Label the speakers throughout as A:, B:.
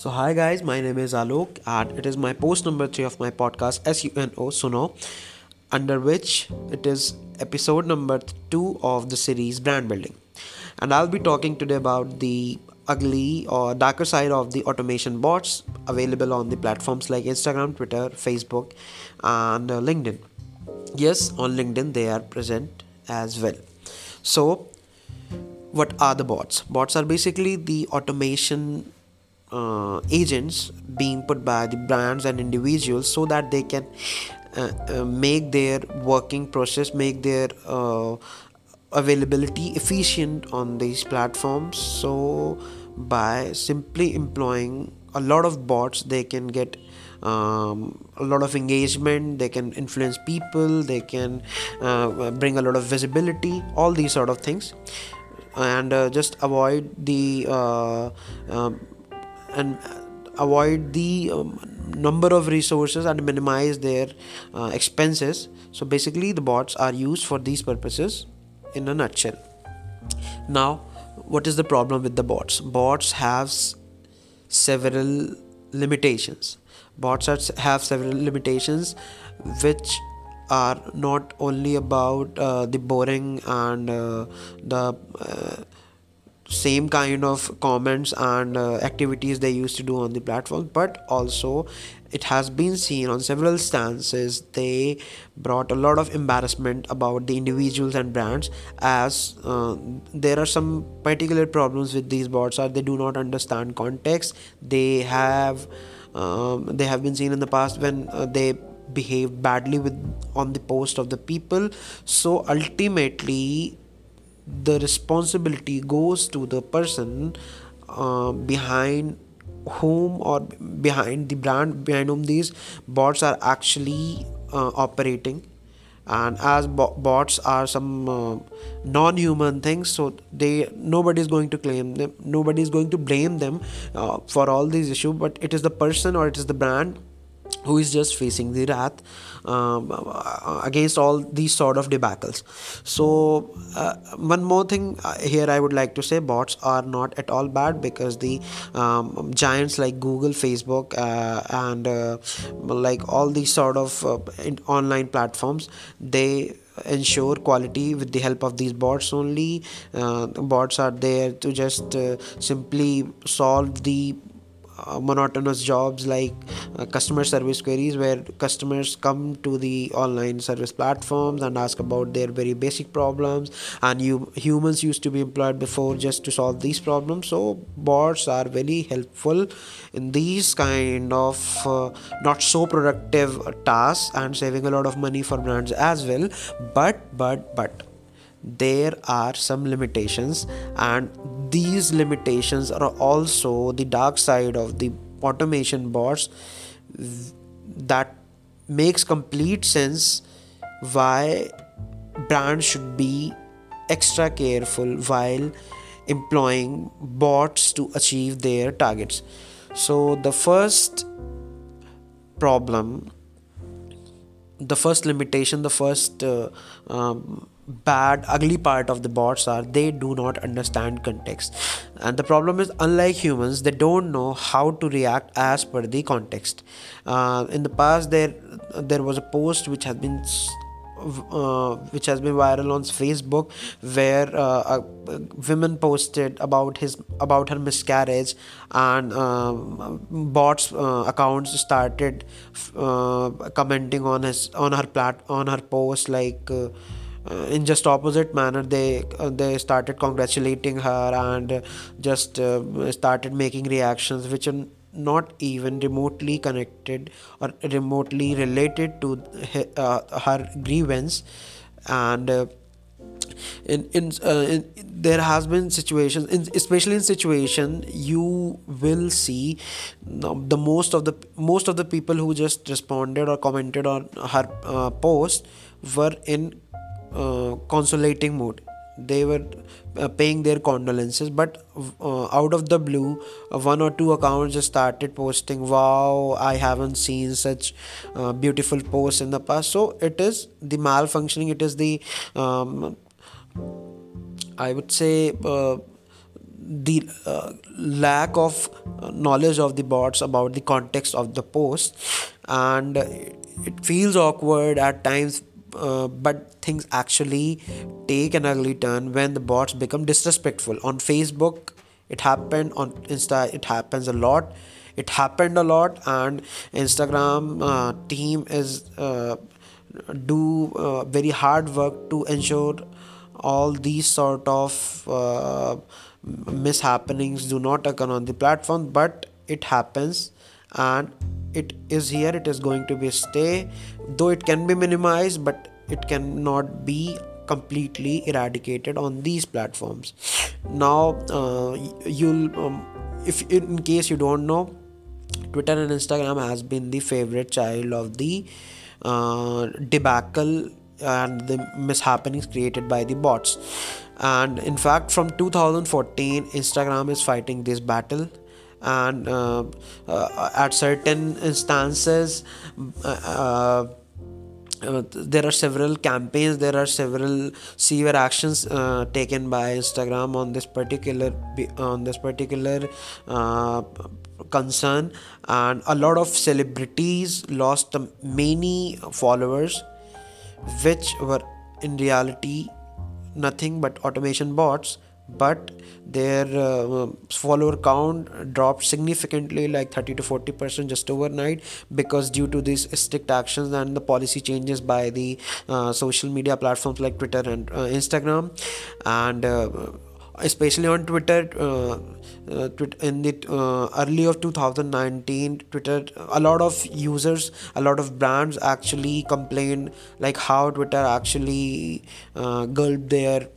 A: So, hi guys, my name is Alok, and it is my post number three of my podcast SUNO Suno, under which it is episode number two of the series Brand Building. And I'll be talking today about the ugly or darker side of the automation bots available on the platforms like Instagram, Twitter, Facebook, and uh, LinkedIn. Yes, on LinkedIn they are present as well. So, what are the bots? Bots are basically the automation uh, agents being put by the brands and individuals so that they can uh, uh, make their working process make their uh, availability efficient on these platforms. So by simply employing a lot of bots they can get um, a lot of engagement they can influence people they can uh, bring a lot of visibility all these sort of things. And uh, just avoid the uh, um, and avoid the um, number of resources and minimize their uh, expenses. So basically the bots are used for these purposes in a nutshell. Now what is the problem with the bots? Bots have several limitations. Bots are, have several limitations which are not only about uh, the boring and uh, the uh, same kind of comments and uh, activities they used to do on the platform but also it has been seen on several stances. They brought a lot of embarrassment about the individuals and brands as uh, there are some particular problems with these bots are they do not understand context. They have um, they have been seen in the past when uh, they behave badly with on the post of the people. So ultimately the responsibility goes to the person uh, behind whom or behind the brand behind whom these bots are actually uh, operating. And as bo- bots are some uh, non-human things so they nobody is going to claim them nobody is going to blame them uh, for all these issues but it is the person or it is the brand who is just facing the wrath um, against all these sort of debacles. So uh, one more thing uh, here i would like to say bots are not at all bad because the um, giants like google facebook uh, and uh, like all these sort of uh, online platforms they ensure quality with the help of these bots only. Uh, bots are there to just uh, simply solve the uh, monotonous jobs like uh, customer service queries where customers come to the online service platforms and ask about their very basic problems. And you humans used to be employed before just to solve these problems. So bots are very helpful in these kind of uh, not so productive tasks and saving a lot of money for brands as well. But but but there are some limitations and these limitations are also the dark side of the automation bots that makes complete sense why brands should be extra careful while employing bots to achieve their targets. So the first problem the first limitation the first uh, um, bad ugly part of the bots are they do not understand context and the problem is unlike humans they don't know how to react as per the context uh, in the past there there was a post which has been uh, which has been viral on Facebook, where uh, a woman posted about his about her miscarriage, and uh, bots uh, accounts started uh, commenting on his on her plat on her post like. Uh, in just opposite manner they they started congratulating her and just started making reactions which are not even remotely connected or remotely related to uh, her grievance. And uh, in in, uh, in, there has been situations in, especially in situation you will see the most of the most of the people who just responded or commented on her uh, post were in uh, consolating mood. They were uh, paying their condolences but uh, out of the blue uh, one or two accounts just started posting wow i haven't seen such uh, beautiful posts in the past. So it is the malfunctioning it is the um, i would say uh, the uh, lack of knowledge of the bots about the context of the post. And it feels awkward at times uh, but things actually take an ugly turn when the bots become disrespectful. On facebook it happened. On insta it happens a lot. It happened a lot and instagram uh, team is uh, do uh, very hard work to ensure all these sort of uh, mishappenings do not occur on the platform but it happens and it is here it is going to be stay though it can be minimized but it cannot be completely eradicated on these platforms. Now uh, you'll um, if in case you don't know twitter and instagram has been the favorite child of the uh, debacle and the mishappenings created by the bots. And in fact from 2014 instagram is fighting this battle and uh, uh, at certain instances uh, uh, there are several campaigns there are several severe actions uh, taken by instagram on this particular on this particular uh, concern. And a lot of celebrities lost many followers which were in reality nothing but automation bots but their uh, follower count dropped significantly like 30 to 40 percent just overnight because due to these strict actions and the policy changes by the uh, social media platforms like twitter and uh, instagram. And uh, especially on twitter uh, uh, in the early of 2019 twitter a lot of users a lot of brands actually complained like how twitter actually gulped their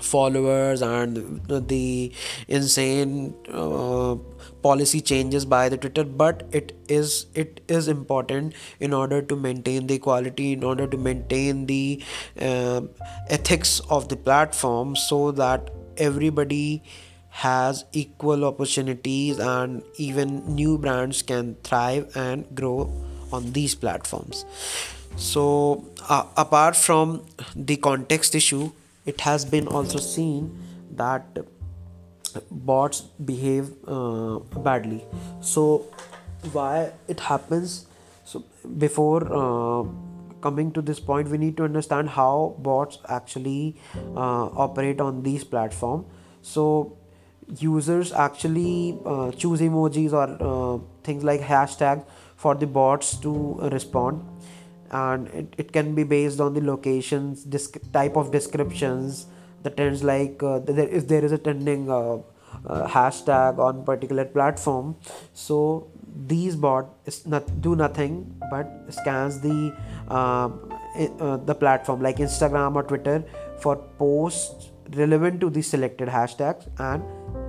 A: followers and the insane uh, policy changes by the twitter but it is it is important in order to maintain the equality in order to maintain the uh, ethics of the platform so that everybody has equal opportunities and even new brands can thrive and grow on these platforms. So uh, apart from the context issue it has been also seen that bots behave uh, badly. So why it happens? So before uh, coming to this point we need to understand how bots actually uh, operate on these platform. So users actually uh, choose emojis or uh, things like hashtag for the bots to respond and it, it can be based on the locations this type of descriptions the trends like uh, there, if there is a trending uh, uh, hashtag on particular platform. So these bot is not do nothing but scans the uh, uh, the platform like instagram or twitter for posts relevant to the selected hashtags and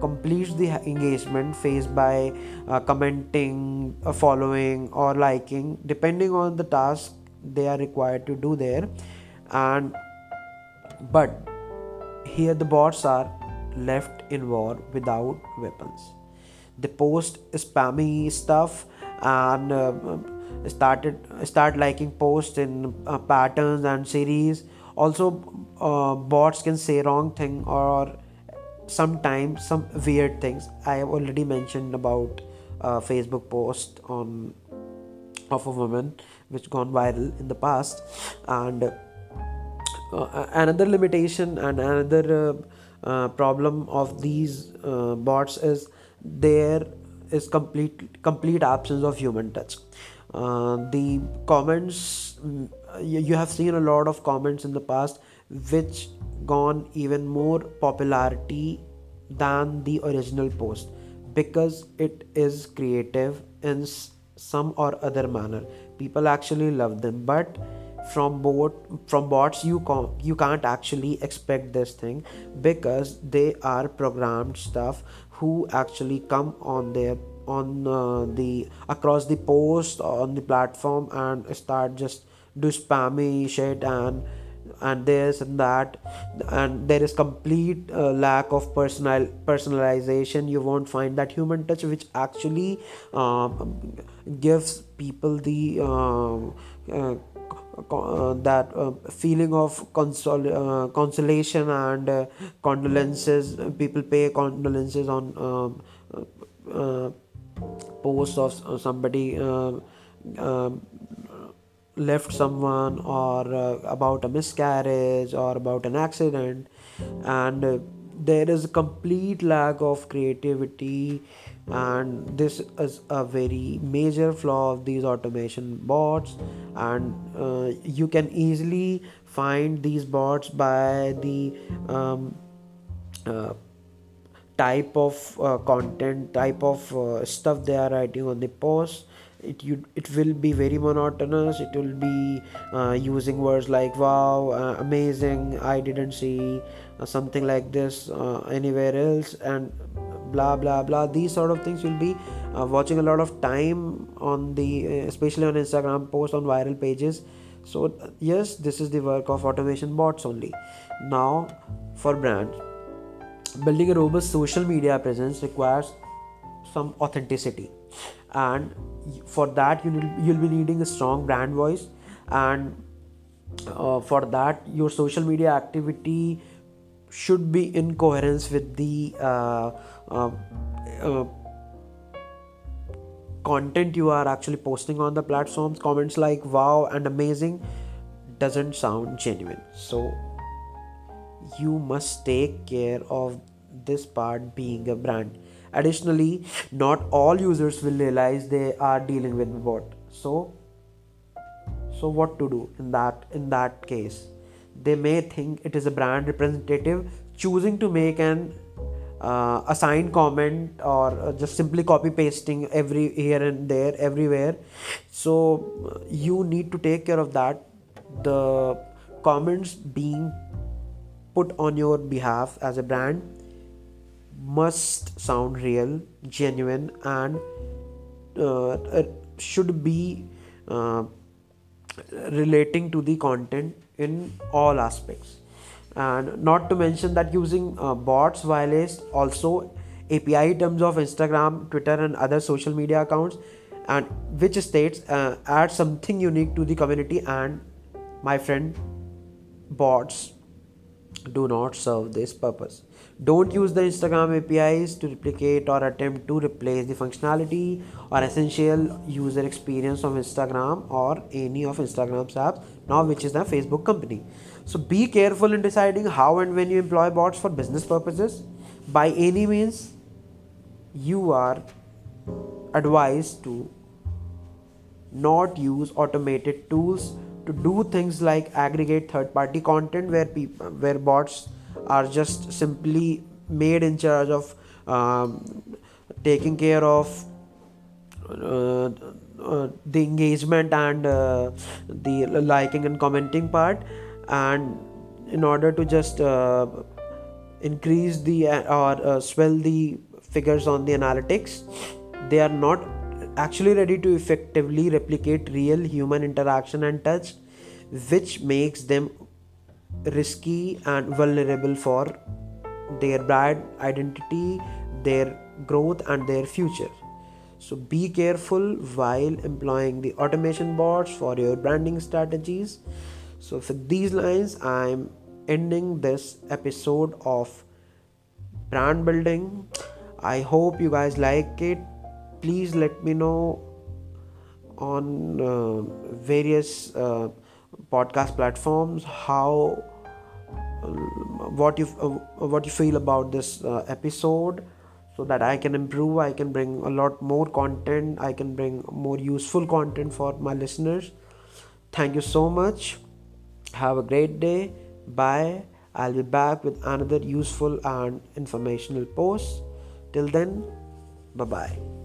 A: completes the engagement phase by uh, commenting following or liking depending on the task they are required to do there. And but here the bots are left in war without weapons. They post spammy stuff and uh, started start liking posts in uh, patterns and series. Also uh, bots can say wrong thing or sometimes some weird things. I have already mentioned about uh, facebook post on of a woman which gone viral in the past. And uh, another limitation and another uh, uh, problem of these uh, bots is there is complete complete absence of human touch. Uh, the comments mm, you, you have seen a lot of comments in the past which gone even more popularity than the original post because it is creative in some or other manner. People actually love them but from bot from bots you com- you can't actually expect this thing because they are programmed stuff who actually come on their on uh, the across the post on the platform and start just do spammy shit and and this and that and there is complete uh, lack of personal personalization. You won't find that human touch which actually um, gives people the uh, uh, uh, that uh, feeling of consol- uh, consolation and uh, condolences. People pay condolences on um, uh, posts of somebody um, left someone or about a miscarriage or about an accident. And there is a complete lack of creativity. And this is a very major flaw of these automation bots. And uh, you can easily find these bots by the um, uh, type of uh, content type of uh, stuff they are writing on the post it you it will be very monotonous. It will be uh, using words like wow uh, amazing i didn't see uh, something like this uh, anywhere else. And blah blah blah. These sort of things you'll be uh, watching a lot of time on the uh, especially on instagram post on viral pages. So yes this is the work of automation bots only. Now for brands building a robust social media presence requires some authenticity and for that you will, you'll be needing a strong brand voice. And uh, for that your social media activity should be in coherence with the uh, uh, uh, content you are actually posting on the platforms. Comments like wow and amazing doesn't sound genuine. So you must take care of this part being a brand additionally not all users will realize they are dealing with a bot. So so what to do in that in that case? They may think it is a brand representative choosing to make an uh, assigned comment or uh, just simply copy pasting every here and there everywhere. So you need to take care of that. The comments being put on your behalf as a brand must sound real genuine and uh, should be uh, relating to the content in all aspects. And not to mention that using uh, bots violates also api terms of instagram twitter and other social media accounts and which states uh, add something unique to the community and my friend bots do not serve this purpose don't use the instagram apis to replicate or attempt to replace the functionality or essential user experience of instagram or any of instagram's apps now which is the facebook company so be careful in deciding how and when you employ bots for business purposes. By any means, you are advised to not use automated tools to do things like aggregate third party content where people where bots are just simply made in charge of um, taking care of uh, uh, the engagement and uh, the liking and commenting part. And in order to just uh, increase the uh, or uh, swell the figures on the analytics they are not actually ready to effectively replicate real human interaction and touch which makes them risky and vulnerable for their brand identity their growth and their future so be careful while employing the automation bots for your branding strategies so, for these lines, I'm ending this episode of brand building. I hope you guys like it. Please let me know on uh, various uh, podcast platforms how what you uh, what you feel about this uh, episode so that I can improve I can bring a lot more content I can bring more useful content for my listeners thank you so much have a great day. Bye. I'll be back with another useful and informational post. Till then, bye bye.